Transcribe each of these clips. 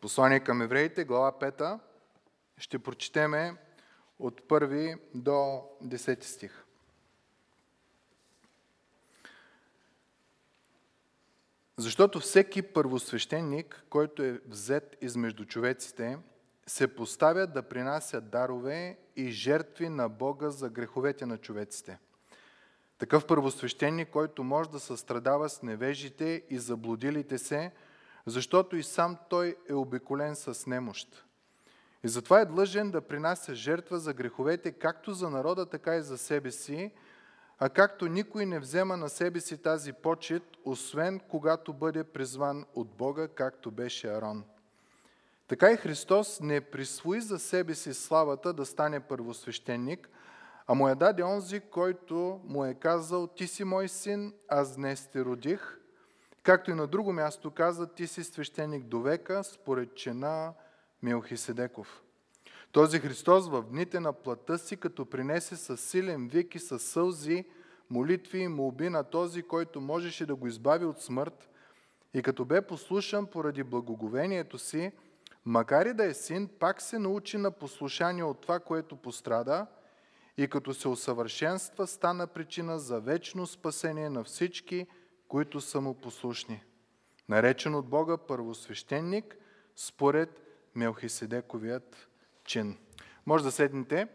Послание към евреите, глава 5. Ще прочетеме от 1 до 10 стих. Защото всеки първосвещеник, който е взет измежду човеците, се поставя да принася дарове и жертви на Бога за греховете на човеците. Такъв първосвещеник, който може да състрадава с невежите и заблудилите се, защото и сам той е обиколен с немощ. И затова е длъжен да принася жертва за греховете, както за народа, така и за себе си, а както никой не взема на себе си тази почет, освен когато бъде призван от Бога, както беше Арон. Така и Христос не присвои за себе си славата да стане първосвещеник, а му я даде онзи, който му е казал, ти си мой син, аз днес те родих, както и на друго място каза, ти си свещеник до века, според чена Милхиседеков. Този Христос в дните на плътта си, като принесе с силен вик и с сълзи, молитви и молби на този, който можеше да го избави от смърт, и като бе послушан поради благоговението си, макар и да е син, пак се научи на послушание от това, което пострада, и като се усъвършенства, стана причина за вечно спасение на всички, които са му послушни. Наречен от Бога първосвещеник, според Мелхиседековият чин. Може да седнете.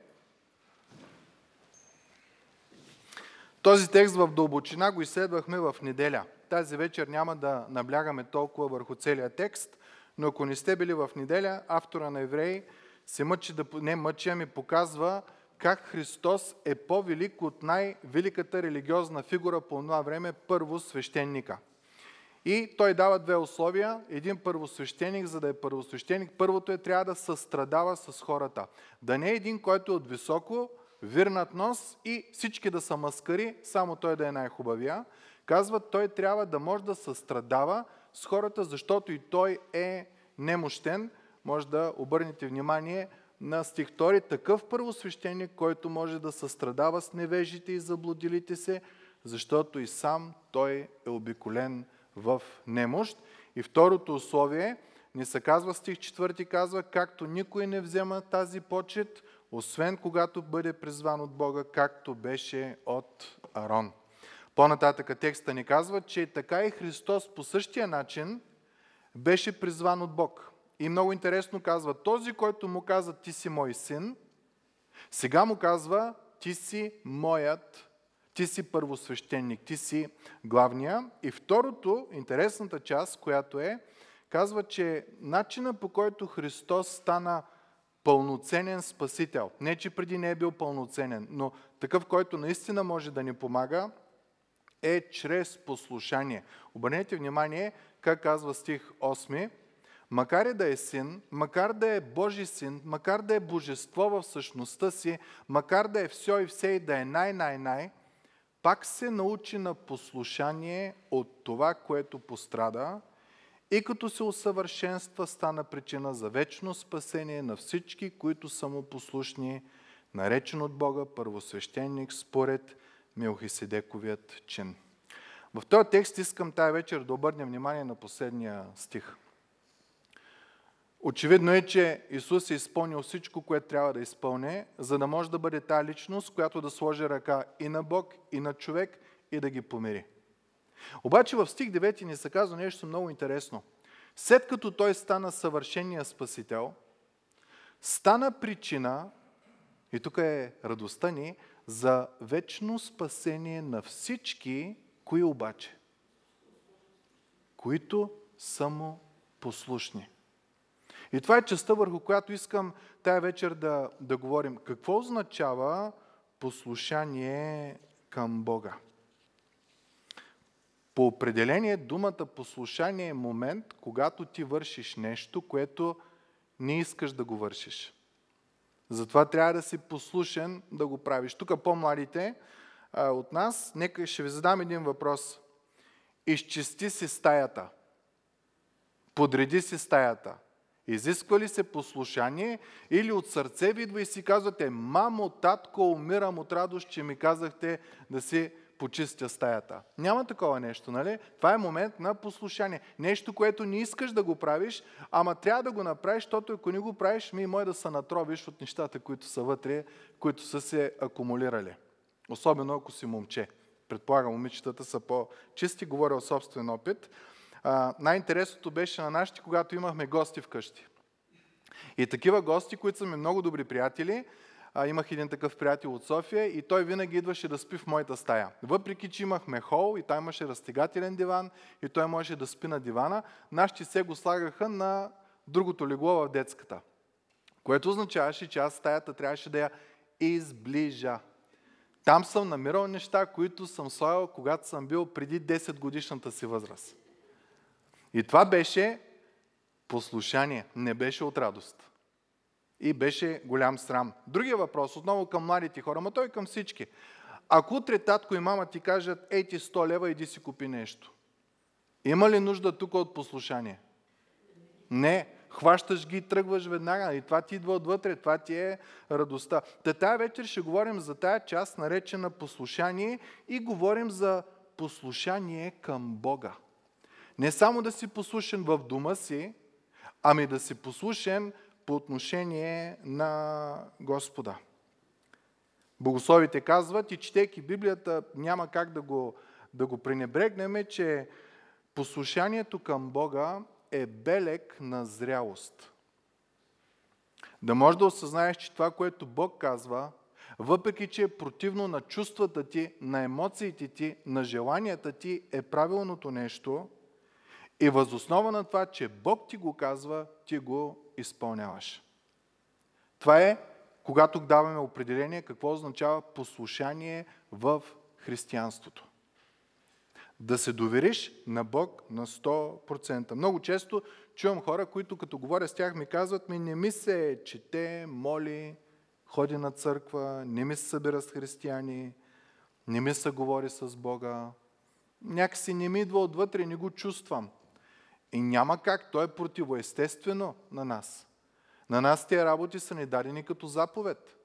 Този текст в дълбочина го изследвахме в неделя. Тази вечер няма да наблягаме толкова върху целия текст, но ако не сте били в неделя, автора на Евреи се мъчи да, не мъчи, ами показва как Христос е по-велик от най-великата религиозна фигура по това време, първо свещеника. И той дава две условия. Един първосвещеник, за да е първосвещеник, първото е трябва да състрадава с хората. Да не е един, който е от високо, вирнат нос и всички да са маскари, само той да е най-хубавия. Казва, той трябва да може да състрадава с хората, защото и той е немощен. Може да обърнете внимание на стих 2. Такъв първосвещеник, който може да състрадава с невежите и заблудилите се, защото и сам той е обиколен в немощ. И второто условие, не се казва стих 4, казва, както никой не взема тази почет, освен когато бъде призван от Бога, както беше от Арон. По-нататъка текста ни казва, че така и Христос по същия начин беше призван от Бог. И много интересно казва, този, който му каза, ти си мой син, сега му казва, ти си моят, ти си първосвещеник, ти си главния. И второто, интересната част, която е, казва, че начина по който Христос стана пълноценен спасител. Не, че преди не е бил пълноценен, но такъв, който наистина може да ни помага, е чрез послушание. Обърнете внимание как казва стих 8. Макар и да е син, макар да е Божи син, макар да е божество в същността си, макар да е все и все и да е най-най-най, пак се научи на послушание от това, което пострада и като се усъвършенства, стана причина за вечно спасение на всички, които са му послушни, наречен от Бога първосвещеник според Милхиседековият чин. В този текст искам тая вечер да обърнем внимание на последния стих. Очевидно е, че Исус е изпълнил всичко, което трябва да изпълне, за да може да бъде тази личност, която да сложи ръка и на Бог, и на човек, и да ги помири. Обаче в стих 9 ни се казва нещо много интересно. След като той стана съвършения спасител, стана причина, и тук е радостта ни, за вечно спасение на всички, кои обаче? Които са му послушни. И това е частта, върху която искам тая вечер да, да говорим. Какво означава послушание към Бога? По определение думата послушание е момент, когато ти вършиш нещо, което не искаш да го вършиш. Затова трябва да си послушен да го правиш. Тук по-младите а, от нас, нека ще ви задам един въпрос. Изчисти си стаята. Подреди си стаята. Изисква ли се послушание или от сърце видва и си казвате, мамо, татко, умирам от радост, че ми казахте да си почистя стаята. Няма такова нещо, нали? Това е момент на послушание. Нещо, което не искаш да го правиш, ама трябва да го направиш, защото ако не го правиш, ми може да се натробиш от нещата, които са вътре, които са се акумулирали. Особено ако си момче. Предполагам, момичетата са по-чисти, говоря от собствен опит. Най-интересното беше на нашите, когато имахме гости вкъщи. И такива гости, които са ми много добри приятели, а, имах един такъв приятел от София и той винаги идваше да спи в моята стая. Въпреки, че имахме хол и там имаше разтегателен диван и той можеше да спи на дивана, нашите се го слагаха на другото легло в детската. Което означаваше, че аз стаята трябваше да я изближа. Там съм намирал неща, които съм слагал, когато съм бил преди 10 годишната си възраст. И това беше послушание, не беше от радост. И беше голям срам. Другия въпрос, отново към младите хора, но той към всички. Ако утре татко и мама ти кажат, ей ти 100 лева, иди си купи нещо. Има ли нужда тук от послушание? Не. Хващаш ги и тръгваш веднага. И това ти идва отвътре. Това ти е радостта. Та тая вечер ще говорим за тая част, наречена послушание и говорим за послушание към Бога. Не само да си послушен в дома си, ами да си послушен по отношение на Господа. Богословите казват и четейки Библията няма как да го, да го пренебрегнем, че послушанието към Бога е белег на зрялост. Да можеш да осъзнаеш, че това, което Бог казва, въпреки че е противно на чувствата ти, на емоциите ти, на желанията ти, е правилното нещо – и възоснова на това, че Бог ти го казва, ти го изпълняваш. Това е, когато даваме определение, какво означава послушание в християнството. Да се довериш на Бог на 100%. Много често чувам хора, които като говоря с тях ми казват, ми не ми се чете, моли, ходи на църква, не ми се събира с християни, не ми се говори с Бога. Някакси не ми идва отвътре, не го чувствам. И няма как, то е противоестествено на нас. На нас тези работи са ни дадени като заповед.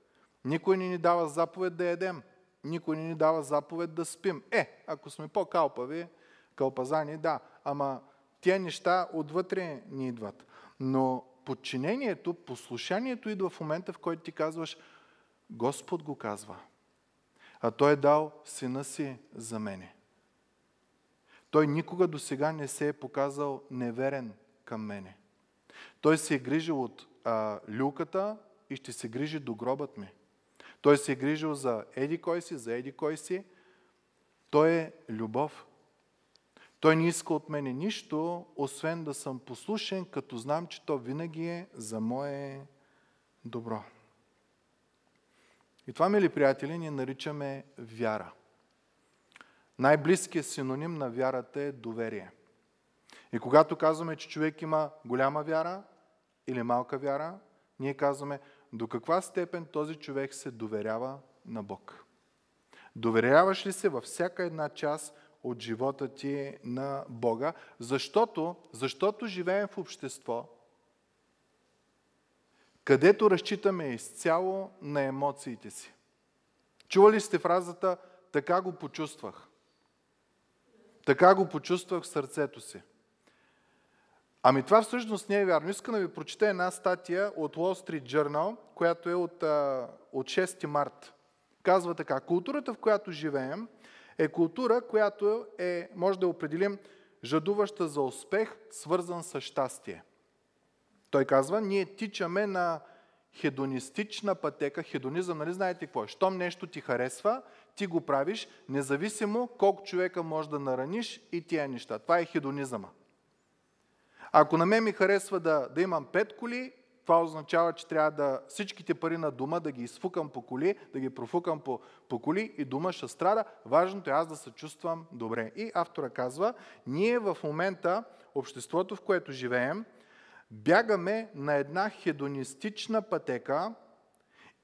Никой не ни дава заповед да едем. Никой не ни дава заповед да спим. Е, ако сме по-калпави, кълпазани, да. Ама тия неща отвътре ни идват. Но подчинението, послушанието идва в момента, в който ти казваш Господ го казва. А Той е дал сина си за мене. Той никога до сега не се е показал неверен към мене. Той се е грижил от а, люката и ще се грижи до гробът ми. Той се е грижил за еди кой си, за еди кой си. Той е любов. Той не иска от мене нищо, освен да съм послушен, като знам, че то винаги е за мое добро. И това, мили приятели, ние наричаме вяра. Най-близкият синоним на вярата е доверие. И когато казваме, че човек има голяма вяра или малка вяра, ние казваме до каква степен този човек се доверява на Бог. Доверяваш ли се във всяка една част от живота ти на Бога, защото, защото живеем в общество, където разчитаме изцяло на емоциите си. Чували сте фразата «така го почувствах»? Така го почувствах в сърцето си. Ами това всъщност не е вярно. Искам да ви прочета една статия от Wall Street Journal, която е от, от 6 март. Казва така. Културата, в която живеем, е култура, която е, може да определим, жадуваща за успех, свързан с щастие. Той казва, ние тичаме на хедонистична пътека. Хедонизъм, нали знаете какво е? Щом нещо ти харесва, ти го правиш, независимо колко човека може да нараниш и тия неща. Това е хедонизъма. Ако на мен ми харесва да, да имам пет коли, това означава, че трябва да всичките пари на дома да ги изфукам по коли, да ги профукам по, по коли и дома ще страда. Важното е аз да се чувствам добре. И автора казва, ние в момента, обществото, в което живеем, бягаме на една хедонистична пътека,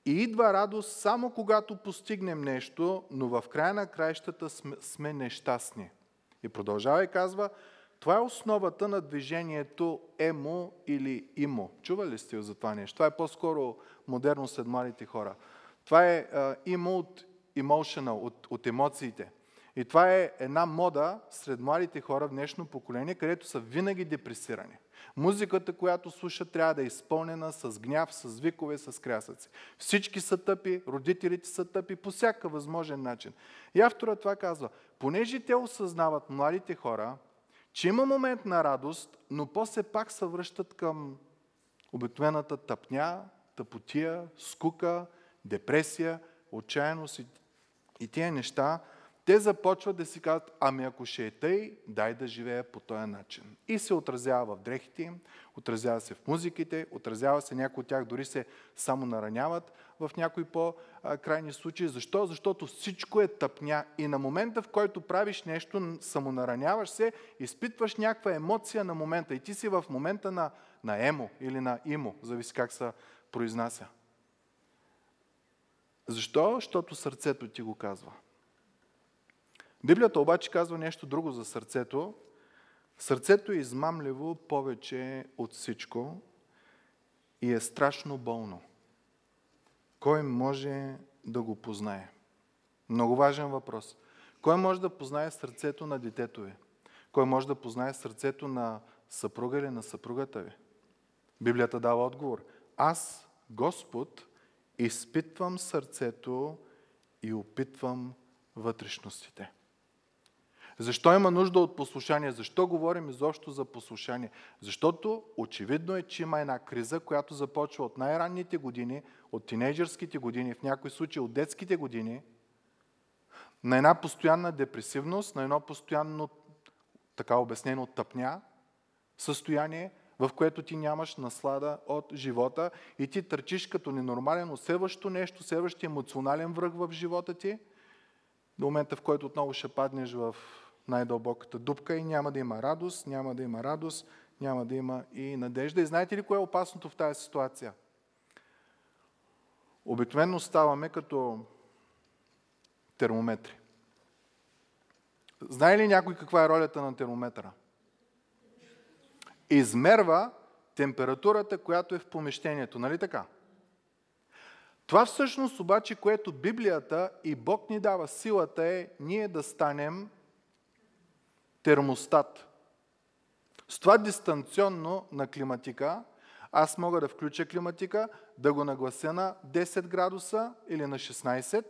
и идва радост само когато постигнем нещо, но в края на краищата сме, нещастни. И продължава и казва, това е основата на движението емо или имо. Чували ли сте за това нещо? Това е по-скоро модерно след младите хора. Това е имо от emotional, от, от емоциите. И това е една мода сред младите хора в днешно поколение, където са винаги депресирани. Музиката, която слушат, трябва да е изпълнена с гняв, с викове, с крясъци. Всички са тъпи, родителите са тъпи по всяка възможен начин. И автора това казва, понеже те осъзнават младите хора, че има момент на радост, но после пак се връщат към обикновената тъпня, тъпотия, скука, депресия, отчаяност и, и тия неща, те започват да си казват, ами ако ще е тъй, дай да живея по този начин. И се отразява в дрехите им, отразява се в музиките, отразява се, някои от тях дори се само нараняват в някои по-крайни случаи. Защо? Защото всичко е тъпня и на момента, в който правиш нещо, самонараняваш се, изпитваш някаква емоция на момента и ти си в момента на, на емо или на имо, зависи как се произнася. Защо? Защото сърцето ти го казва. Библията обаче казва нещо друго за сърцето. Сърцето е измамливо повече от всичко и е страшно болно. Кой може да го познае? Много важен въпрос. Кой може да познае сърцето на детето ви? Кой може да познае сърцето на съпруга или на съпругата ви? Библията дава отговор. Аз, Господ, изпитвам сърцето и опитвам вътрешностите. Защо има нужда от послушание? Защо говорим изобщо за послушание? Защото очевидно е, че има една криза, която започва от най-ранните години, от тинейджърските години, в някои случаи от детските години, на една постоянна депресивност, на едно постоянно, така обяснено, тъпня състояние, в което ти нямаш наслада от живота и ти търчиш като ненормален, усеващо нещо, севащи емоционален връх в живота ти, до момента в който отново ще паднеш в най-дълбоката дупка и няма да има радост, няма да има радост, няма да има и надежда. И знаете ли кое е опасното в тази ситуация? Обикновено ставаме като термометри. Знае ли някой каква е ролята на термометъра? Измерва температурата, която е в помещението. Нали така? Това всъщност обаче, което Библията и Бог ни дава силата е ние да станем термостат. С това дистанционно на климатика, аз мога да включа климатика, да го наглася на 10 градуса или на 16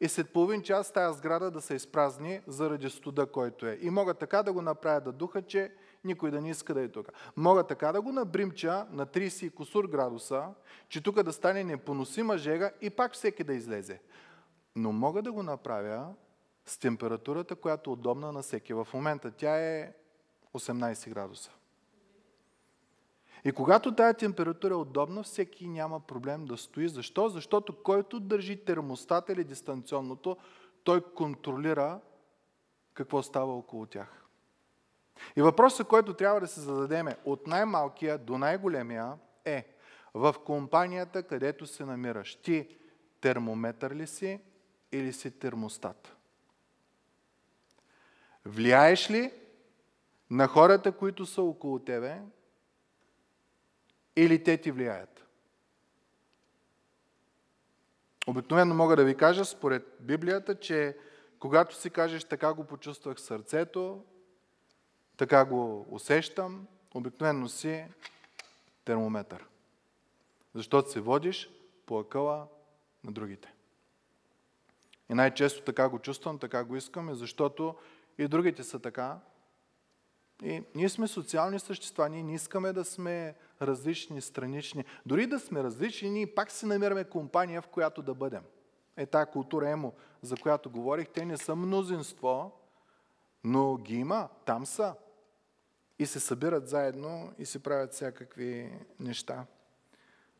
и след половин час тази сграда да се изпразни заради студа, който е. И мога така да го направя да духа, че никой да не иска да е тук. Мога така да го набримча на 30 и косур градуса, че тук да стане непоносима жега и пак всеки да излезе. Но мога да го направя с температурата, която е удобна на всеки. В момента тя е 18 градуса. И когато тая температура е удобна, всеки няма проблем да стои. Защо? Защото който държи термостата или дистанционното, той контролира какво става около тях. И въпросът, който трябва да се зададеме от най-малкия до най-големия е в компанията, където се намираш. Ти термометър ли си или си термостат? Влияеш ли на хората, които са около тебе, или те ти влияят? Обикновено мога да ви кажа, според Библията, че когато си кажеш така го почувствах сърцето, така го усещам, обикновено си термометър. Защото се водиш по акъла на другите. И най-често така го чувствам, така го искам, защото и другите са така. И ние сме социални същества, ние не искаме да сме различни, странични. Дори да сме различни, ние пак си намираме компания, в която да бъдем. Е тази култура емо, за която говорих, те не са мнозинство, но ги има, там са. И се събират заедно и си правят всякакви неща.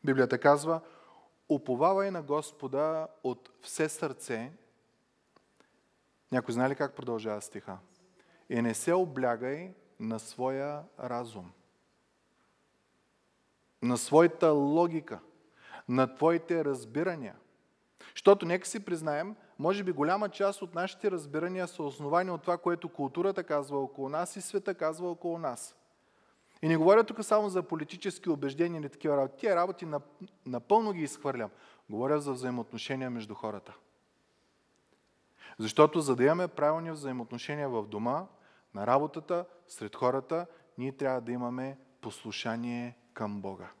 Библията казва, уповавай на Господа от все сърце някой знае ли как продължава стиха? И не се облягай на своя разум, на своята логика, на твоите разбирания. Защото нека си признаем, може би голяма част от нашите разбирания са основани от това, което културата казва около нас и света казва около нас. И не говоря тук само за политически убеждения или такива работи. Тия работи напълно ги изхвърлям. Говоря за взаимоотношения между хората. Защото за да имаме правилни взаимоотношения в дома, на работата, сред хората, ние трябва да имаме послушание към Бога.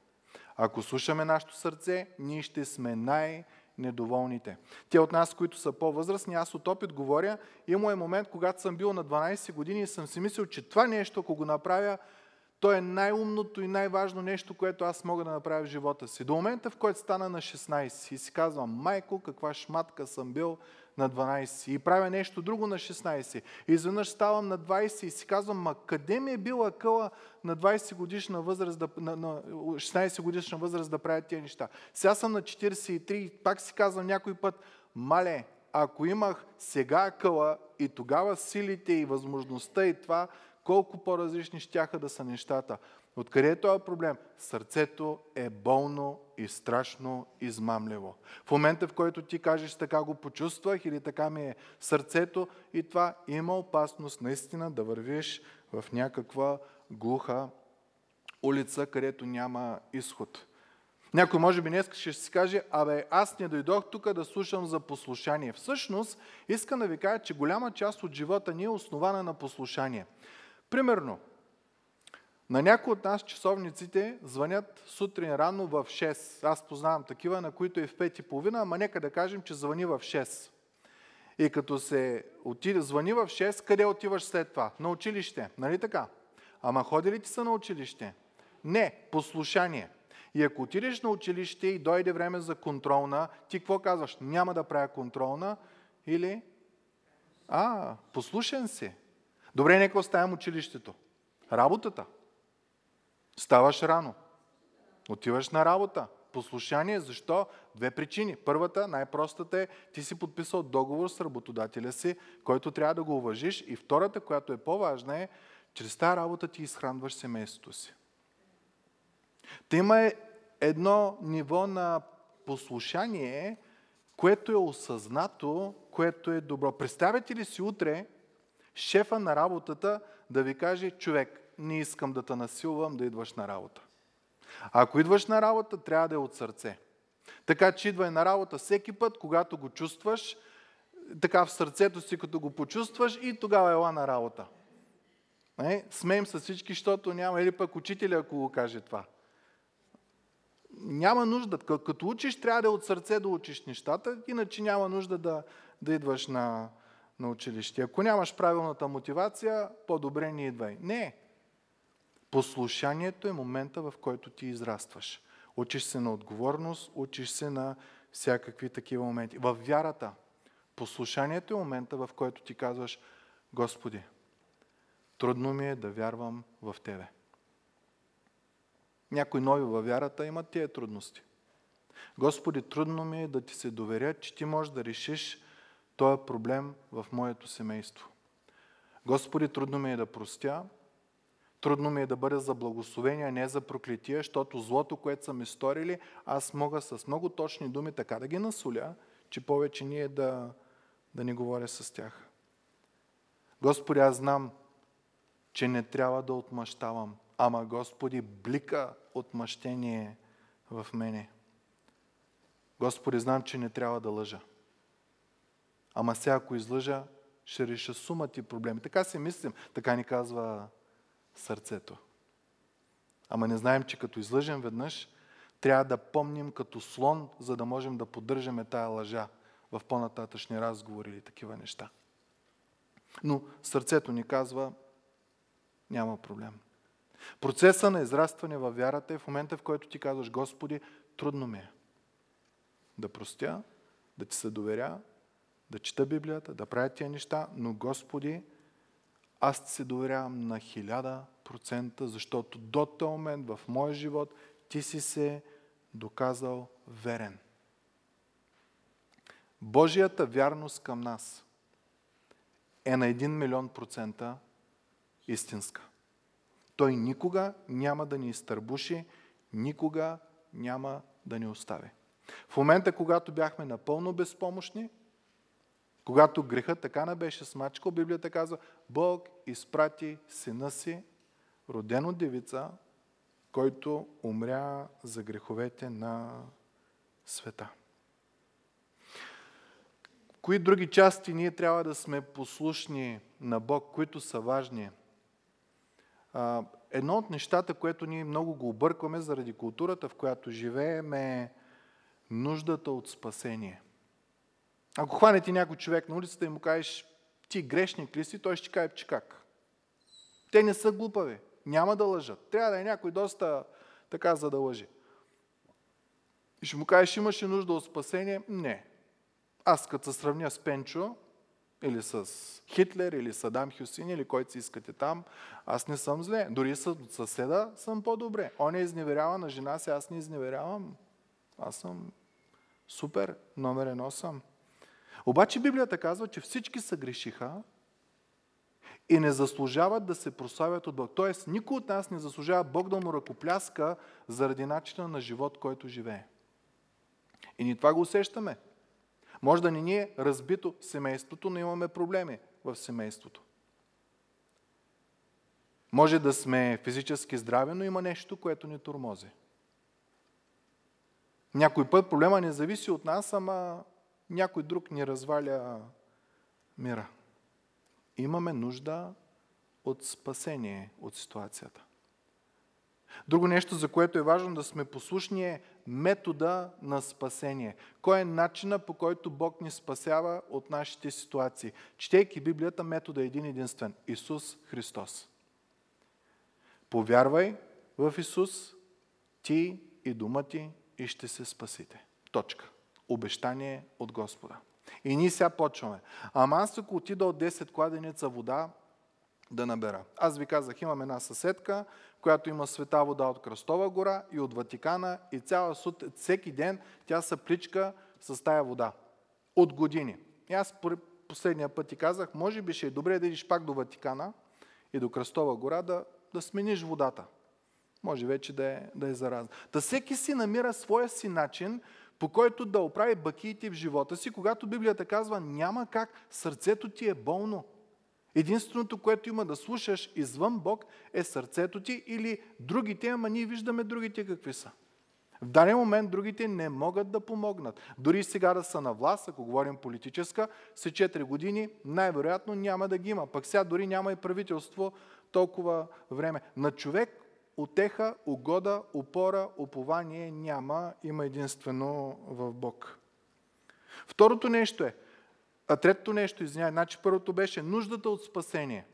Ако слушаме нашето сърце, ние ще сме най- недоволните. Те от нас, които са по-възрастни, аз от опит говоря, има е момент, когато съм бил на 12 години и съм си мислил, че това нещо, ако го направя, то е най-умното и най-важно нещо, което аз мога да направя в живота си. До момента, в който стана на 16 и си казвам, майко, каква шматка съм бил на 12 и правя нещо друго на 16. И изведнъж ставам на 20 и си казвам, ма къде ми е била къла на 20 годишна възраст, да, на, на 16 годишна възраст да правя тия неща. Сега съм на 43 и пак си казвам някой път, мале, ако имах сега къла и тогава силите и възможността и това, колко по-различни щяха да са нещата. Откъде е този проблем? Сърцето е болно и страшно измамливо. В момента, в който ти кажеш така го почувствах или така ми е сърцето и това има опасност наистина да вървиш в някаква глуха улица, където няма изход. Някой може би днес ще си каже, абе аз не дойдох тук да слушам за послушание. Всъщност, искам да ви кажа, че голяма част от живота ни е основана на послушание. Примерно, на някои от нас часовниците звънят сутрин рано в 6. Аз познавам такива, на които е в 5 и половина, ама нека да кажем, че звъни в 6. И като се отиде, звъни в 6, къде отиваш след това? На училище, нали така? Ама ходи ли ти са на училище? Не, послушание. И ако отидеш на училище и дойде време за контролна, ти какво казваш? Няма да правя контролна или? А, послушен си. Добре, нека оставям училището. Работата. Ставаш рано. Отиваш на работа. Послушание, защо? Две причини. Първата, най-простата е, ти си подписал договор с работодателя си, който трябва да го уважиш. И втората, която е по-важна е, чрез тази работа ти изхранваш семейството си. Та има едно ниво на послушание, което е осъзнато, което е добро. Представете ли си утре шефа на работата да ви каже, човек, не искам да те насилвам да идваш на работа. А ако идваш на работа, трябва да е от сърце. Така че идвай на работа всеки път, когато го чувстваш, така в сърцето си, като го почувстваш и тогава ела на работа. Не? Смеем с всички, защото няма, или пък учителя, ако го каже това. Няма нужда. Като учиш, трябва да е от сърце да учиш нещата, иначе няма нужда да, да идваш на, на училище. Ако нямаш правилната мотивация, по-добре не идвай. Не. Послушанието е момента, в който ти израстваш. Учиш се на отговорност, учиш се на всякакви такива моменти. В вярата, послушанието е момента, в който ти казваш, Господи, трудно ми е да вярвам в Тебе. Някои нови във вярата имат тия трудности. Господи, трудно ми е да ти се доверя, че ти можеш да решиш този проблем в моето семейство. Господи, трудно ми е да простя, трудно ми е да бъда за благословение, не за проклетия, защото злото, което са ми сторили, аз мога с много точни думи така да ги насоля, че повече ние да, да не говоря с тях. Господи, аз знам, че не трябва да отмъщавам, ама Господи, блика отмъщение в мене. Господи, знам, че не трябва да лъжа. Ама сега, ако излъжа, ще реша сума ти проблеми. Така си мислим, така ни казва сърцето. Ама не знаем, че като излъжем веднъж, трябва да помним като слон, за да можем да поддържаме тая лъжа в по-нататъчни разговори или такива неща. Но сърцето ни казва, няма проблем. Процеса на израстване във вярата е в момента, в който ти казваш, Господи, трудно ми е да простя, да ти се доверя, да чета Библията, да правя тия неща, но Господи, аз се доверявам на хиляда процента, защото до този момент в моя живот ти си се доказал верен. Божията вярност към нас е на 1 милион процента истинска. Той никога няма да ни изтърбуши, никога няма да ни остави. В момента, когато бяхме напълно безпомощни, когато грехът така не беше смачкал, Библията казва, Бог изпрати сина си, роден от девица, който умря за греховете на света. кои други части ние трябва да сме послушни на Бог, които са важни. Едно от нещата, което ние много го объркваме заради културата, в която живеем, е нуждата от спасение. Ако хванете някой човек на улицата и му кажеш, ти грешник ли си, той ще каже, че как. Те не са глупави. Няма да лъжат. Трябва да е някой доста така, за да лъжи. И ще му кажеш, имаш ли нужда от спасение? Не. Аз като се сравня с Пенчо, или с Хитлер, или с Адам Хюсин, или който си искате там, аз не съм зле. Дори с съседа съм по-добре. Он е изневерява на жена си, аз не изневерявам. Аз съм супер, номер едно съм. Обаче Библията казва, че всички са грешиха и не заслужават да се прославят от Бог. Тоест, никой от нас не заслужава Бог да му ръкопляска заради начина на живот, който живее. И ние това го усещаме. Може да не ни е разбито семейството, но имаме проблеми в семейството. Може да сме физически здрави, но има нещо, което ни тормози. Някой път проблема не зависи от нас, ама някой друг ни разваля мира. Имаме нужда от спасение от ситуацията. Друго нещо, за което е важно да сме послушни е метода на спасение. Кой е начина по който Бог ни спасява от нашите ситуации? Четейки Библията, метода е един единствен. Исус Христос. Повярвай в Исус, ти и дума ти и ще се спасите. Точка. Обещание от Господа. И ние сега почваме. Ама аз ако отида от 10 кладеница вода да набера. Аз ви казах, имам една съседка, която има света вода от Кръстова гора и от Ватикана и цяла сут, всеки ден тя се пличка с тая вода. От години. И аз последния път ти казах, може би ще е добре да идиш пак до Ватикана и до Кръстова гора да, да смениш водата. Може вече да е, да е заразна. Та всеки си намира своя си начин, по който да оправи бакиите в живота си, когато Библията казва, няма как, сърцето ти е болно. Единственото, което има да слушаш извън Бог е сърцето ти или другите, ама ние виждаме другите какви са. В даден момент другите не могат да помогнат. Дори сега да са на власт, ако говорим политическа, след 4 години най-вероятно няма да ги има. Пък сега дори няма и правителство толкова време. На човек отеха, угода, опора, упование няма, има единствено в Бог. Второто нещо е, а третото нещо, извинявай, значи първото беше нуждата от спасение.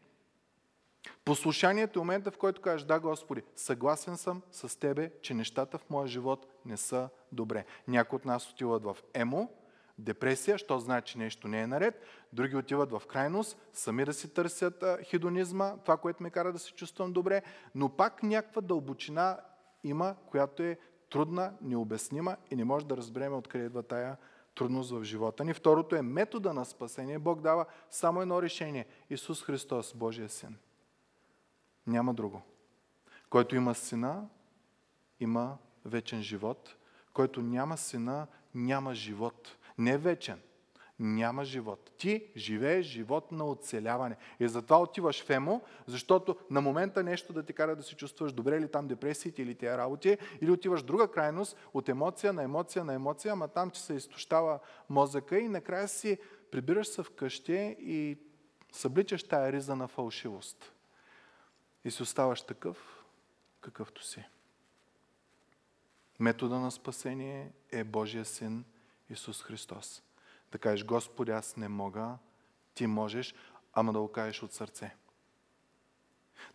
Послушанието е момента, в който кажеш, да, Господи, съгласен съм с Тебе, че нещата в моя живот не са добре. Някои от нас отиват в емо, депресия, що знае, че нещо не е наред. Други отиват в крайност, сами да си търсят хедонизма, това, което ме кара да се чувствам добре, но пак някаква дълбочина има, която е трудна, необяснима и не може да разбереме откъде идва тая трудност в живота ни. Второто е метода на спасение. Бог дава само едно решение. Исус Христос, Божия син. Няма друго. Който има сина, има вечен живот. Който няма сина, няма живот. Не вечен, няма живот. Ти живееш живот на оцеляване. И затова отиваш в емо, защото на момента нещо да ти кара да се чувстваш добре или там депресиите или тия работи, или отиваш друга крайност от емоция на емоция на емоция, ама там, че се изтощава мозъка и накрая си прибираш се вкъщи и събличаш тая риза на фалшивост. И си оставаш такъв, какъвто си. Метода на спасение е Божия син Исус Христос. Да кажеш, Господи, аз не мога, ти можеш, ама да го кажеш от сърце.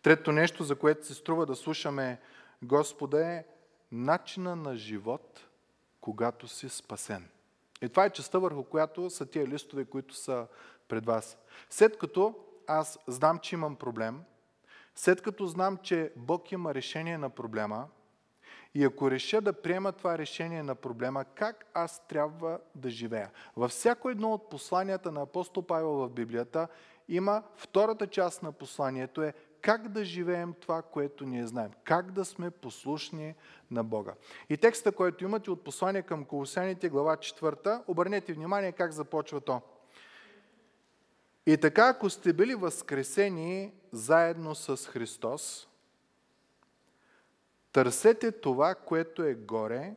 Трето нещо, за което се струва да слушаме Господа е начина на живот, когато си спасен. И това е частта върху която са тия листове, които са пред вас. След като аз знам, че имам проблем, след като знам, че Бог има решение на проблема, и ако реша да приема това решение на проблема, как аз трябва да живея? Във всяко едно от посланията на апостол Павел в Библията има втората част на посланието е как да живеем това, което ние знаем. Как да сме послушни на Бога. И текста, който имате от послание към Колосяните, глава 4, обърнете внимание как започва то. И така, ако сте били възкресени заедно с Христос, Търсете това, което е горе,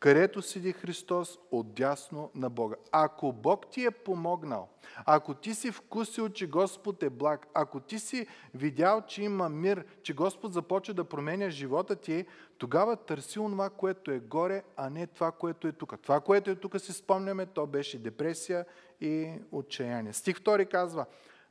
където седи Христос отдясно на Бога. Ако Бог ти е помогнал, ако ти си вкусил, че Господ е благ, ако ти си видял, че има мир, че Господ започва да променя живота ти, тогава търси онова, което е горе, а не това, което е тук. Това, което е тук, си спомняме, то беше депресия и отчаяние. Стих 2 казва,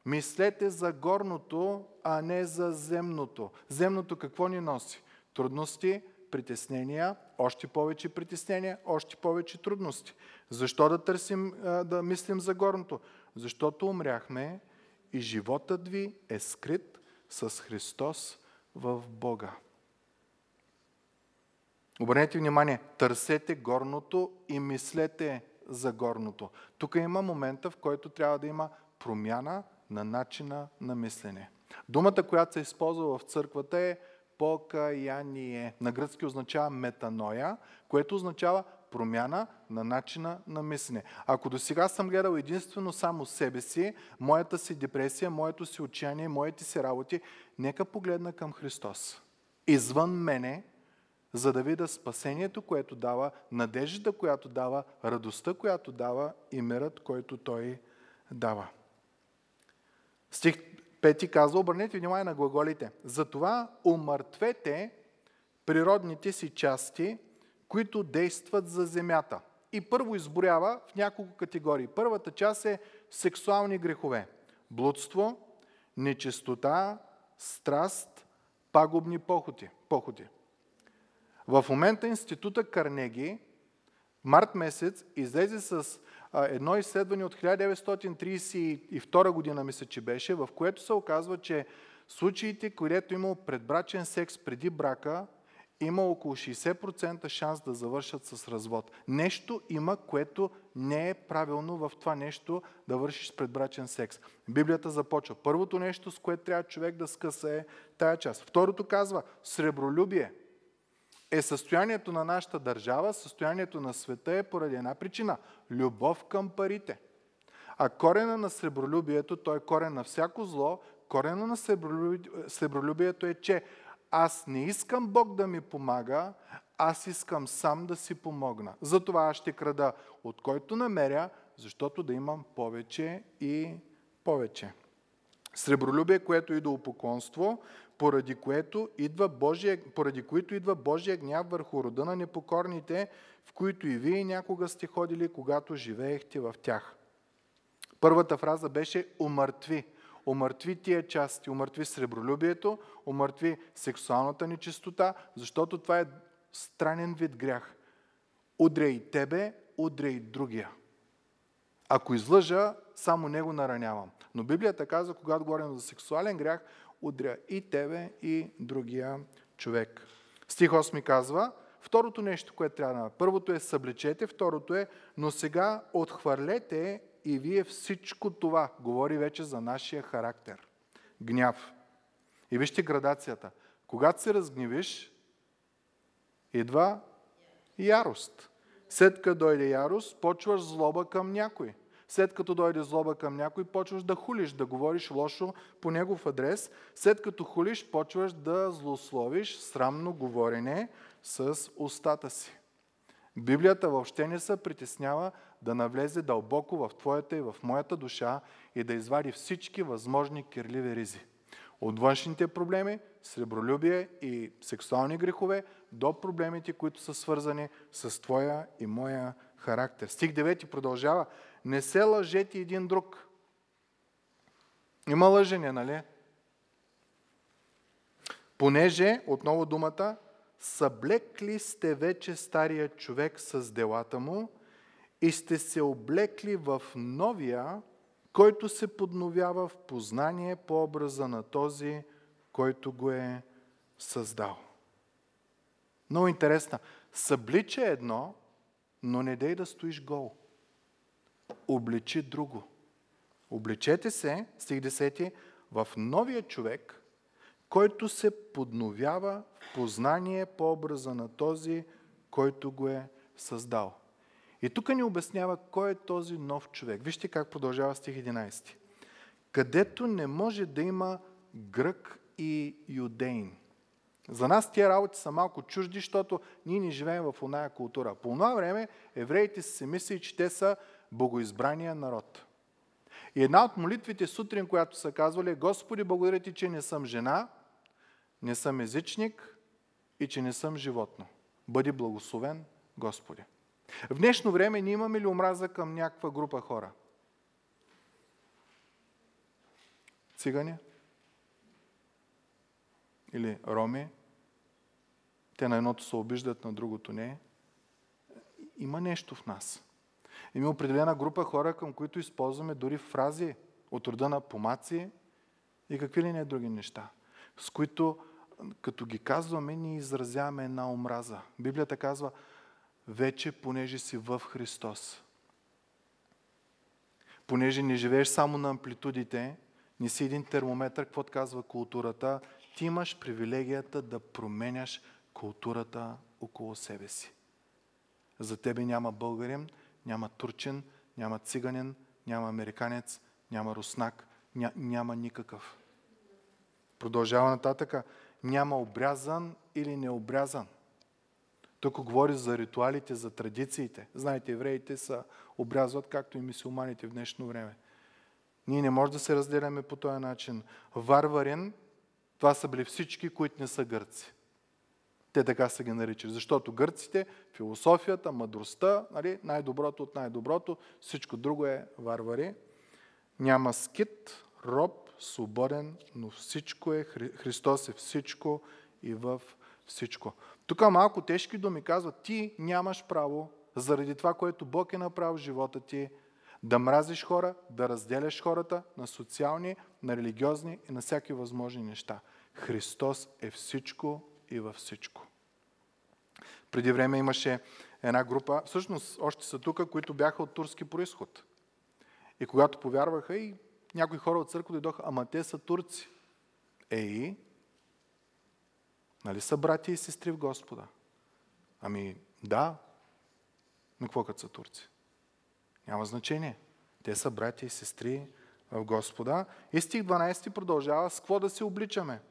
мислете за горното, а не за земното. Земното какво ни носи? Трудности, притеснения, още повече притеснения, още повече трудности. Защо да търсим, да мислим за горното? Защото умряхме и животът ви е скрит с Христос в Бога. Обърнете внимание, търсете горното и мислете за горното. Тук има момента, в който трябва да има промяна на начина на мислене. Думата, която се използва в църквата е покаяние. На гръцки означава метаноя, което означава промяна на начина на мислене. Ако до сега съм гледал единствено само себе си, моята си депресия, моето си отчаяние, моите си работи, нека погледна към Христос. Извън мене, за да видя спасението, което дава, надеждата, която дава, радостта, която дава и мирът, който Той дава. Пети казва, обърнете внимание на глаголите. Затова умъртвете природните си части, които действат за земята. И първо изборява в няколко категории. Първата част е сексуални грехове. Блудство, нечистота, страст, пагубни похоти. похоти. В момента института Карнеги март месец излезе с едно изследване от 1932 година, мисля, че беше, в което се оказва, че случаите, където имал предбрачен секс преди брака, има около 60% шанс да завършат с развод. Нещо има, което не е правилно в това нещо да вършиш предбрачен секс. Библията започва. Първото нещо, с което трябва човек да скъса е тая част. Второто казва сребролюбие е състоянието на нашата държава, състоянието на света е поради една причина – любов към парите. А корена на сребролюбието, той е корен на всяко зло, корена на сребролюбието е, че аз не искам Бог да ми помага, аз искам сам да си помогна. Затова аз ще крада от който намеря, защото да имам повече и повече. Сребролюбие, което и до упоклонство, поради, което идва Божия, поради които идва Божия гняв върху рода на непокорните, в които и вие някога сте ходили, когато живеехте в тях. Първата фраза беше умъртви. Умъртви тия части, умъртви сребролюбието, умъртви сексуалната нечистота, защото това е странен вид грях. Удряй тебе, удряй другия. Ако излъжа, само него наранявам. Но Библията казва, когато говорим за сексуален грях, удря и тебе, и другия човек. Стих 8 казва, второто нещо, което трябва да Първото е съблечете, второто е, но сега отхвърлете и вие всичко това. Говори вече за нашия характер. Гняв. И вижте градацията. Когато се разгневиш, идва ярост. След като дойде ярост, почваш злоба към някой след като дойде злоба към някой, почваш да хулиш, да говориш лошо по негов адрес. След като хулиш, почваш да злословиш срамно говорене с устата си. Библията въобще не се притеснява да навлезе дълбоко в твоята и в моята душа и да извади всички възможни кирливи ризи. От външните проблеми, сребролюбие и сексуални грехове, до проблемите, които са свързани с твоя и моя характер. Стих 9 продължава. Не се лъжете един друг. Има лъжене, нали? Понеже, отново думата, съблекли сте вече стария човек с делата му и сте се облекли в новия, който се подновява в познание по образа на този, който го е създал. Много интересно. Съблича едно, но не дей да стоиш гол обличи друго. Обличете се, стих 10, в новия човек, който се подновява в познание по образа на този, който го е създал. И тук ни обяснява кой е този нов човек. Вижте как продължава стих 11. Където не може да има грък и юдейн. За нас тия работи са малко чужди, защото ние не живеем в оная култура. По това време евреите си мислили, че те са богоизбрания народ. И една от молитвите сутрин, която са казвали, Господи, благодаря ти, че не съм жена, не съм езичник и че не съм животно. Бъди благословен, Господи. В днешно време ние имаме ли омраза към някаква група хора? Цигани? Или роми? Те на едното се обиждат, на другото не. Има нещо в нас. Има определена група хора, към които използваме дори фрази от рода на помаци и какви ли не други неща, с които като ги казваме, ние изразяваме една омраза. Библията казва, вече понеже си в Христос. Понеже не живееш само на амплитудите, не си един термометър, какво казва културата, ти имаш привилегията да променяш културата около себе си. За тебе няма българин, няма турчин, няма циганин, няма американец, няма руснак, ня, няма никакъв. Продължава нататъка. Няма обрязан или необрязан. Тук говори за ритуалите, за традициите. Знаете, евреите са обрязват, както и мисиоманите в днешно време. Ние не можем да се разделяме по този начин. Варварин, това са били всички, които не са гърци. Те така са ги наричали. Защото гърците, философията, мъдростта, нали, най-доброто от най-доброто, всичко друго е варвари. Няма скит, роб, свободен, но всичко е, Христос е всичко и в всичко. Тук малко тежки думи казват, ти нямаш право, заради това, което Бог е направил в живота ти, да мразиш хора, да разделяш хората на социални, на религиозни и на всяки възможни неща. Христос е всичко и във всичко. Преди време имаше една група, всъщност още са тук, които бяха от турски происход. И когато повярваха и някои хора от църква дойдоха, ама те са турци. Ей, нали са брати и сестри в Господа? Ами да, но какво като са турци? Няма значение. Те са брати и сестри в Господа. И стих 12 продължава с какво да се обличаме.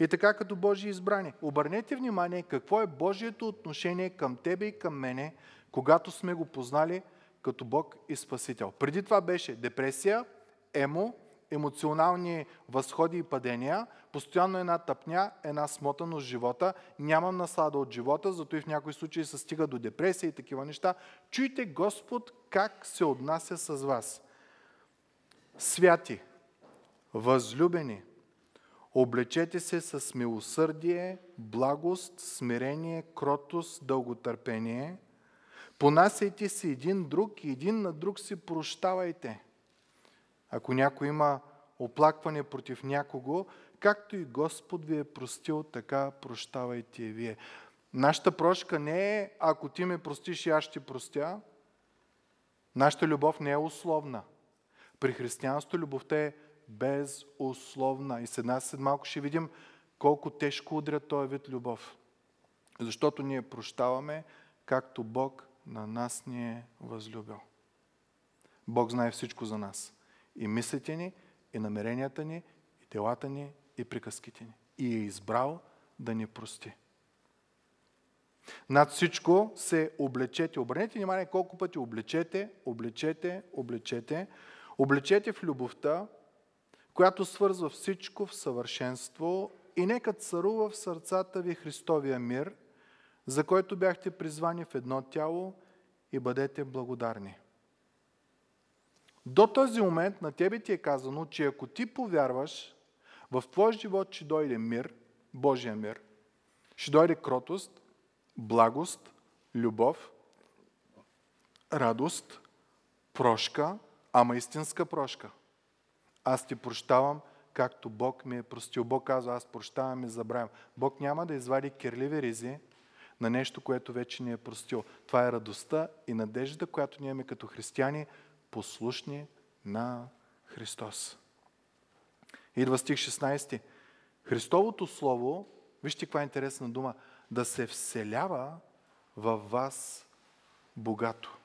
И така като Божии избрани. Обърнете внимание какво е Божието отношение към тебе и към мене, когато сме го познали като Бог и Спасител. Преди това беше депресия, емо, емоционални възходи и падения, постоянно една тъпня, една смотаност в живота, нямам наслада от живота, зато и в някои случаи се стига до депресия и такива неща. Чуйте Господ как се отнася с вас. Святи, възлюбени, облечете се с милосърдие, благост, смирение, кротост, дълготърпение. Понасяйте се един друг и един на друг си прощавайте. Ако някой има оплакване против някого, както и Господ ви е простил, така прощавайте и вие. Нашата прошка не е, ако ти ме простиш и аз ще простя. Нашата любов не е условна. При християнството любовта е безусловна. И след след малко ще видим колко тежко удря този вид любов. Защото ние прощаваме, както Бог на нас ни е възлюбил. Бог знае всичко за нас. И мислите ни, и намеренията ни, и делата ни, и приказките ни. И е избрал да ни прости. Над всичко се облечете. Обърнете внимание колко пъти облечете, облечете, облечете. Облечете в любовта, която свързва всичко в съвършенство и нека царува в сърцата ви Христовия мир, за който бяхте призвани в едно тяло и бъдете благодарни. До този момент на тебе ти е казано, че ако ти повярваш, в твоя живот ще дойде мир, Божия мир, ще дойде кротост, благост, любов, радост, прошка, ама истинска прошка. Аз ти прощавам, както Бог ми е простил. Бог казва, аз прощавам и забравям. Бог няма да извади кирливи ризи на нещо, което вече ни е простил. Това е радостта и надежда, която ние имаме като християни, послушни на Христос. Идва стих 16. Христовото Слово, вижте каква е интересна дума, да се вселява във вас богато.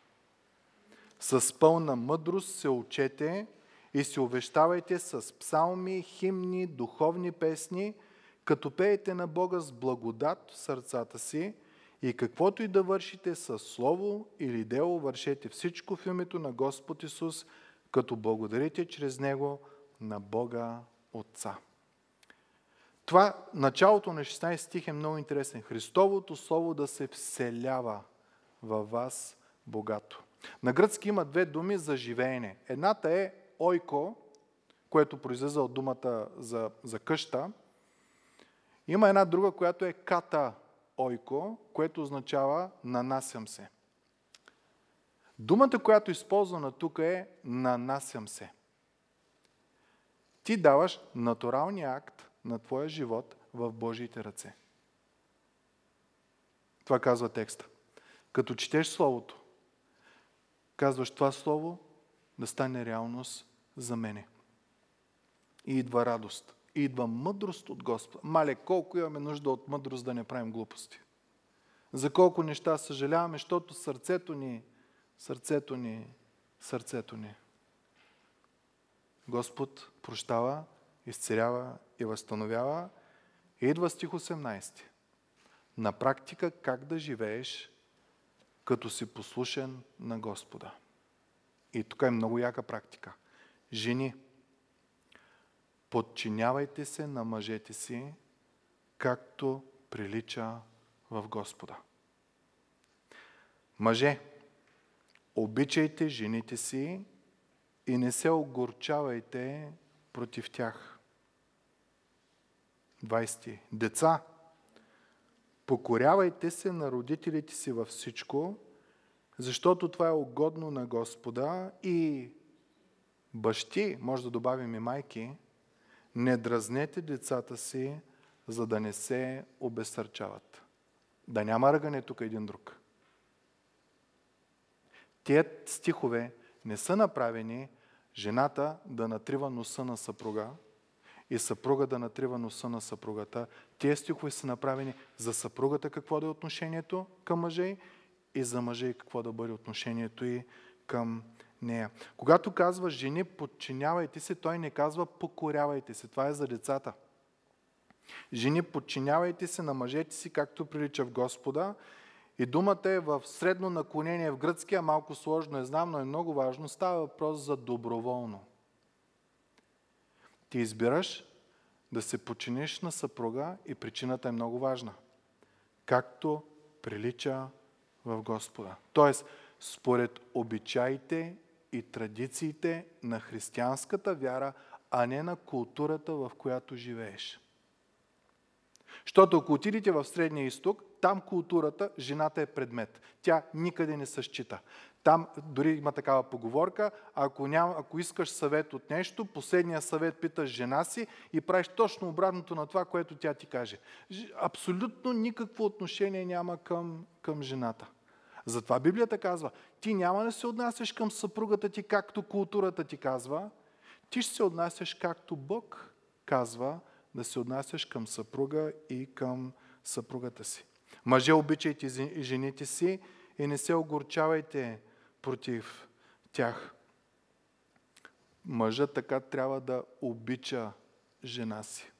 С пълна мъдрост се учете и се увещавайте с псалми, химни, духовни песни, като пеете на Бога с благодат в сърцата си и каквото и да вършите с слово или дело, вършете всичко в името на Господ Исус, като благодарите чрез Него на Бога Отца. Това началото на 16 стих е много интересен. Христовото Слово да се вселява във вас богато. На гръцки има две думи за живеене. Едната е ойко, което произлиза от думата за, за къща. Има една друга, която е ката ойко, което означава нанасям се. Думата, която е използвана тук е нанасям се. Ти даваш натуралния акт на твоя живот в Божиите ръце. Това казва текста. Като четеш Словото, казваш това Слово да стане реалност за мене. И идва радост. И идва мъдрост от Господа. Мале, колко имаме нужда от мъдрост да не правим глупости. За колко неща съжаляваме, защото сърцето ни, сърцето ни, сърцето ни. Господ прощава, изцерява и възстановява. И идва стих 18. На практика как да живееш като си послушен на Господа. И тук е много яка практика. Жени, подчинявайте се на мъжете си, както прилича в Господа. Мъже, обичайте жените си и не се огорчавайте против тях. 20. Деца, покорявайте се на родителите си във всичко, защото това е угодно на Господа и бащи, може да добавим и майки, не дразнете децата си, за да не се обесърчават. Да няма ръгане тук един друг. Тият стихове не са направени жената да натрива носа на съпруга и съпруга да натрива носа на съпругата. Тези стихове са направени за съпругата какво да е отношението към мъже и за мъже какво да бъде отношението и към нея. Когато казва жени, подчинявайте се, той не казва покорявайте се. Това е за децата. Жени, подчинявайте се на мъжете си, както прилича в Господа. И думата е в средно наклонение в гръцкия, малко сложно е, знам, но е много важно. Става въпрос за доброволно. Ти избираш да се починиш на съпруга и причината е много важна. Както прилича в Господа. Тоест, според обичаите и традициите на християнската вяра, а не на културата, в която живееш. Защото ако отидете в Средния изток, там културата, жената е предмет. Тя никъде не се счита. Там дори има такава поговорка, ако, ням, ако искаш съвет от нещо, последния съвет питаш жена си и правиш точно обратното на това, което тя ти каже. Абсолютно никакво отношение няма към, към жената. Затова Библията казва, ти няма да се отнасяш към съпругата ти, както културата ти казва, ти ще се отнасяш както Бог казва да се отнасяш към съпруга и към съпругата си. Мъже, обичайте жените си и не се огорчавайте против тях. Мъжът така трябва да обича жена си.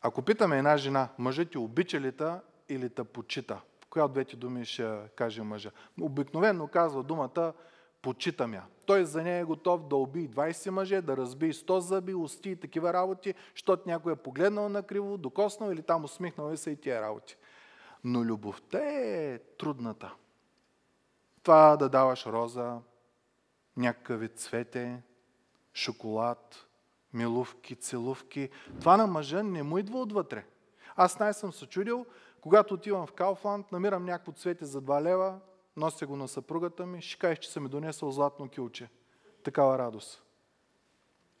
Ако питаме една жена, мъжът ти обича ли та или та почита? Коя от двете думи ще каже мъжа? Обикновено казва думата почитам я. Той за нея е готов да уби 20 мъже, да разби 100 зъби, усти и такива работи, защото някой е погледнал на криво, докоснал или там усмихнал и са и тия работи. Но любовта е трудната. Това да даваш роза, някакъв вид цвете, шоколад, милувки, целувки. Това на мъжа не му идва отвътре. Аз най съм се чудил, когато отивам в Кауфланд, намирам някакво цвете за 2 лева, нося го на съпругата ми, ще кажеш, че съм ми донесъл златно килче. Такава радост.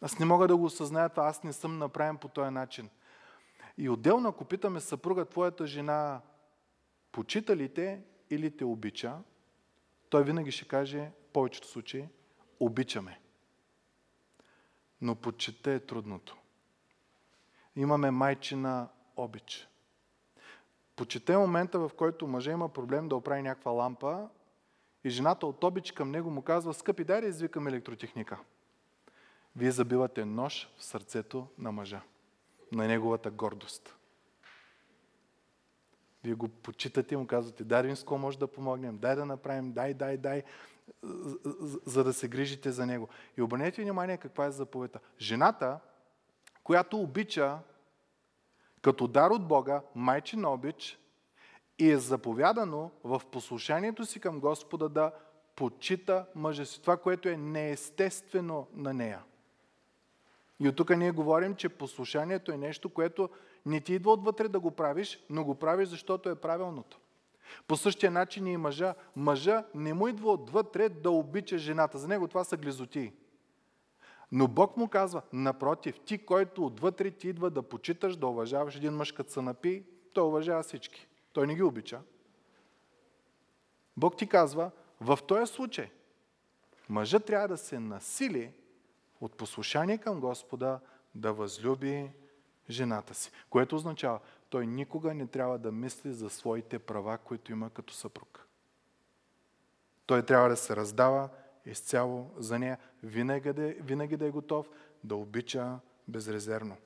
Аз не мога да го осъзная това, аз не съм направен по този начин. И отделно, ако питаме съпруга, твоята жена почита ли те или те обича, той винаги ще каже, в повечето случаи, обичаме. Но почита е трудното. Имаме майчина обич. Почете момента, в който мъжа има проблем да оправи някаква лампа и жената от обич към него му казва, скъпи, дай да извикам електротехника. Вие забивате нож в сърцето на мъжа. на неговата гордост. Вие го почитате и му казвате, дай да може да помогнем, дай да направим, дай, дай, дай, за да се грижите за него. И обърнете внимание каква е заповедта. Жената, която обича като дар от Бога, майчин обич, и е заповядано в послушанието си към Господа да почита мъжа си. Това, което е неестествено на нея. И от тук ние говорим, че послушанието е нещо, което не ти идва отвътре да го правиш, но го правиш, защото е правилното. По същия начин и мъжа. Мъжа не му идва отвътре да обича жената. За него това са глизоти. Но Бог му казва, напротив, ти, който отвътре ти идва да почиташ, да уважаваш един мъж, като се напи, той уважава всички. Той не ги обича. Бог ти казва, в този случай, мъжът трябва да се насили от послушание към Господа да възлюби жената си. Което означава, той никога не трябва да мисли за своите права, които има като съпруг. Той трябва да се раздава изцяло за нея, винаги да, винаги да е готов да обича безрезервно.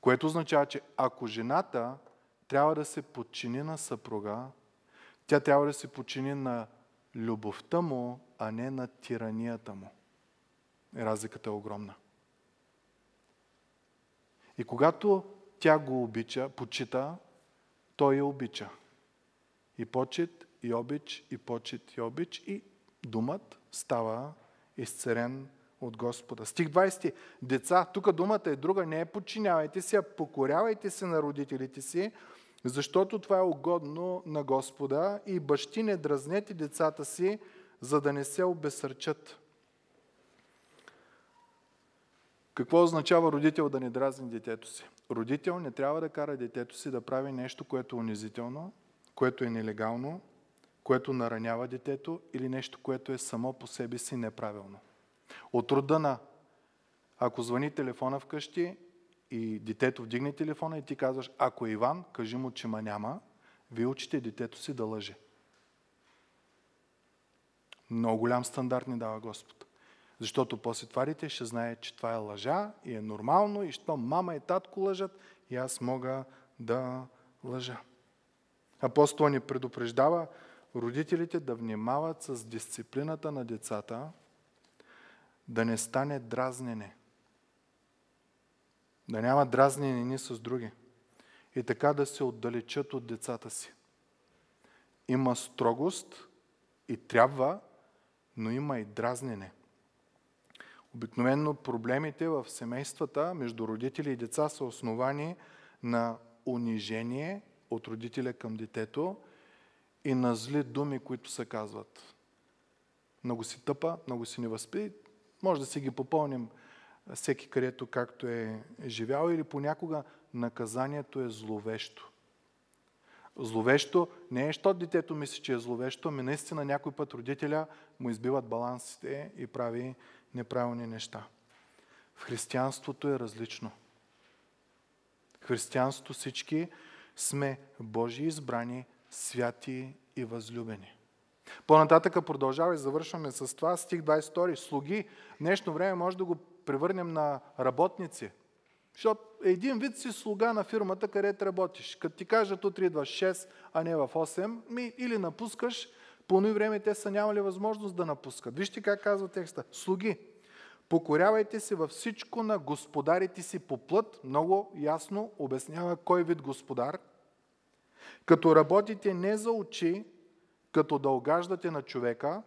Което означава, че ако жената трябва да се подчини на съпруга, тя трябва да се подчини на любовта му, а не на тиранията му. Разликата е огромна. И когато тя го обича, почита, той я обича. И почет, и обич, и почет, и обич, и думът става изцерен от Господа. Стих 20. Деца, тук думата е друга, не е подчинявайте се, а покорявайте се на родителите си, защото това е угодно на Господа и бащи не дразнете децата си, за да не се обесърчат. Какво означава родител да не дразни детето си? Родител не трябва да кара детето си да прави нещо, което е унизително, което е нелегално, което наранява детето или нещо, което е само по себе си неправилно. От рода на, ако звъни телефона вкъщи и детето вдигне телефона и ти казваш, ако е Иван, кажи му, че ма няма, вие учите детето си да лъже. Много голям стандарт ни дава Господ. Защото после това дете ще знае, че това е лъжа и е нормално и що мама и татко лъжат и аз мога да лъжа. Апостол ни предупреждава родителите да внимават с дисциплината на децата, да не стане дразнене. Да няма дразнене ни с други. И така да се отдалечат от децата си. Има строгост и трябва, но има и дразнене. Обикновено проблемите в семействата между родители и деца са основани на унижение от родителя към детето и на зли думи, които се казват. Много си тъпа, много си невъзпи. Може да си ги попълним всеки където както е живял или понякога наказанието е зловещо. Зловещо не е, защото детето мисли, че е зловещо, ами наистина някой път родителя му избиват балансите и прави неправилни неща. В християнството е различно. В християнството всички сме Божи избрани, святи и възлюбени. По-нататъка продължава и завършваме с това. Стих 22. Слуги. Днешно време може да го превърнем на работници. Защото един вид си слуга на фирмата, където работиш. Като ти кажат утре идваш 6, а не в 8, ми или напускаш, по време те са нямали възможност да напускат. Вижте как казва текста. Слуги, покорявайте се във всичко на господарите си по плът. Много ясно обяснява кой вид господар. Като работите не за очи, като да огаждате на човека,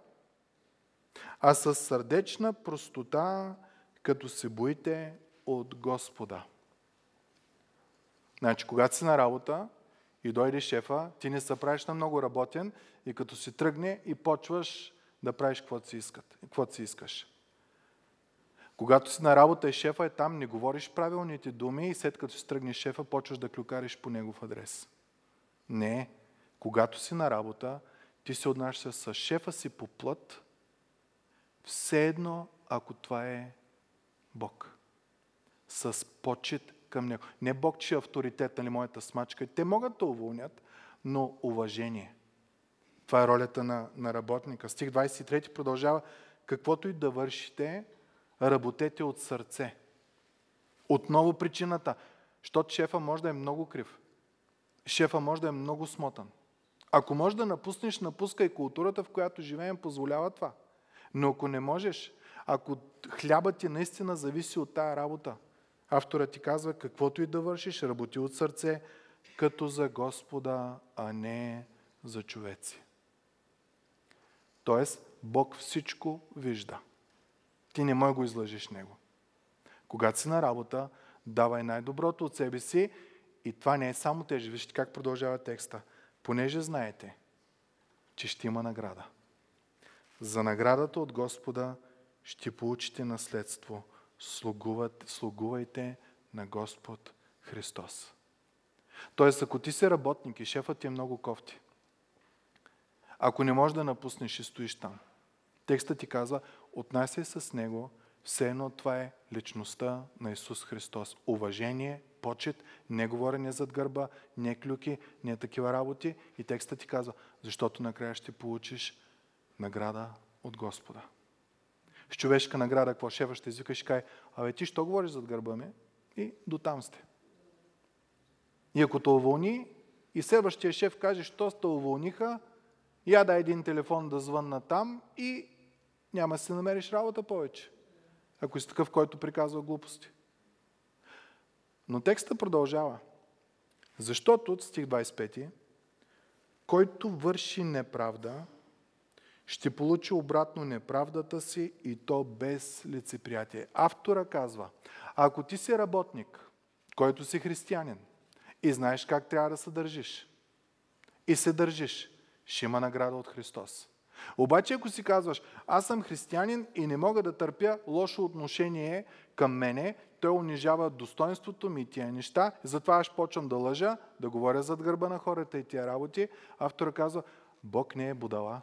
а с сърдечна простота, като се боите от Господа. Значи, когато си на работа и дойде шефа, ти не се правиш на много работен и като си тръгне и почваш да правиш каквото си, искат, каквото си искаш. Когато си на работа и шефа е там, не говориш правилните думи и след като си тръгнеш шефа, почваш да клюкариш по негов адрес. Не. Когато си на работа, ти се отнасяш с шефа си по плът, все едно, ако това е Бог. С почет към Него. Не Бог, че е авторитет, нали, моята смачка. Те могат да уволнят, но уважение. Това е ролята на, на работника. Стих 23 продължава. Каквото и да вършите, работете от сърце. Отново причината. Защото шефа може да е много крив. Шефа може да е много смотан. Ако можеш да напуснеш, напускай културата, в която живеем, позволява това. Но ако не можеш, ако хлябът ти наистина зависи от тая работа, автора ти казва, каквото и да вършиш, работи от сърце, като за Господа, а не за човеци. Тоест, Бог всичко вижда. Ти не може го излъжиш Него. Когато си на работа, давай най-доброто от себе си и това не е само теж. Вижте как продължава текста. Понеже знаете, че ще има награда. За наградата от Господа ще получите наследство. слугувайте на Господ Христос. Тоест, ако ти си работник и шефът ти е много кофти, ако не можеш да напуснеш и стоиш там, текстът ти казва, отнасяй с него, все едно това е личността на Исус Христос. Уважение, почет, не говорене зад гърба, не клюки, не такива работи. И текстът ти казва, защото накрая ще получиш награда от Господа. С човешка награда, какво шефа ще извикаш и кай, абе ти що говориш зад гърба ми? И до там сте. И ако те уволни, и следващия шеф каже, що сте уволниха, я дай един телефон да звънна там и няма да си намериш работа повече. Ако си такъв, който приказва глупости. Но текста продължава. Защото, от стих 25, който върши неправда, ще получи обратно неправдата си и то без лицеприятие. Автора казва, ако ти си работник, който си християнин и знаеш как трябва да се държиш и се държиш, ще има награда от Христос. Обаче ако си казваш, аз съм християнин и не мога да търпя лошо отношение към мене, той унижава достоинството ми и тия неща, затова аз почвам да лъжа, да говоря зад гърба на хората и тия работи. Автора казва, Бог не е будала.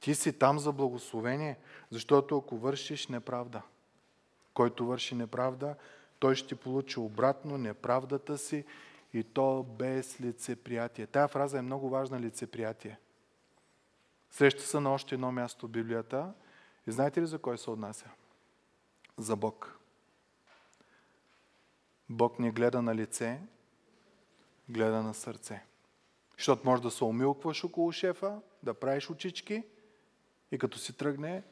Ти си там за благословение, защото ако вършиш неправда, който върши неправда, той ще получи обратно неправдата си и то без лицеприятие. Тая фраза е много важна лицеприятие. Среща се на още едно място в Библията. И знаете ли за кой се отнася? За Бог. Бог не гледа на лице, гледа на сърце. Защото може да се умилкваш около шефа, да правиш очички и като си тръгне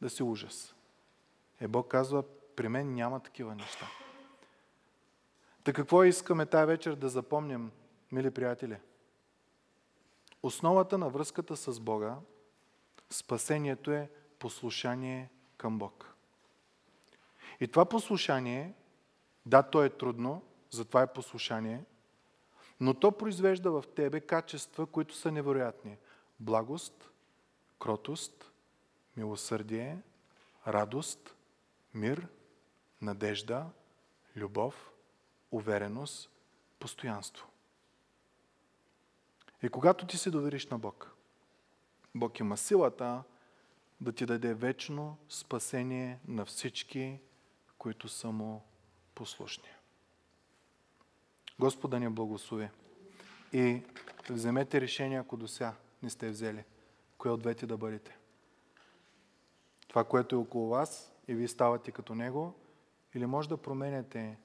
да си ужас. Е, Бог казва, при мен няма такива неща. Та какво искаме тая вечер да запомним, мили приятели? Основата на връзката с Бога, спасението е послушание към Бог. И това послушание, да, то е трудно, затова е послушание, но то произвежда в тебе качества, които са невероятни. Благост, кротост, милосърдие, радост, мир, надежда, любов, увереност, постоянство. И когато ти се довериш на Бог, Бог има силата да ти даде вечно спасение на всички, които са му послушни. Господа ни благослови. И вземете решение, ако до сега не сте взели, кое от двете да бъдете. Това, което е около вас и вие ставате като него, или може да променяте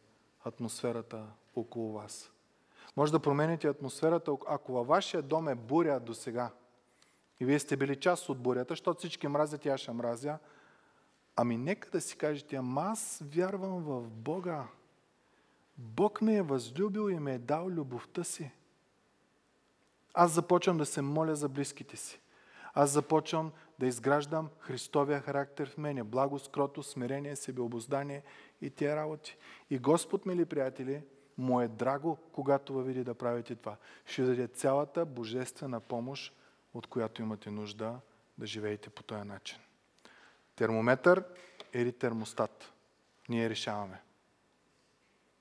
атмосферата около вас. Може да промените атмосферата, ако във вашия дом е буря до сега и вие сте били част от бурята, защото всички мразят и аз ще мразя, ами нека да си кажете, ама аз вярвам в Бога. Бог ме е възлюбил и ме е дал любовта си. Аз започвам да се моля за близките си. Аз започвам да изграждам Христовия характер в мене. Благост, крото, смирение, себеобоздание и тия работи. И Господ, мили приятели, му е драго, когато ви види да правите това. Ще даде цялата божествена помощ, от която имате нужда да живеете по този начин. Термометър или термостат. Ние решаваме.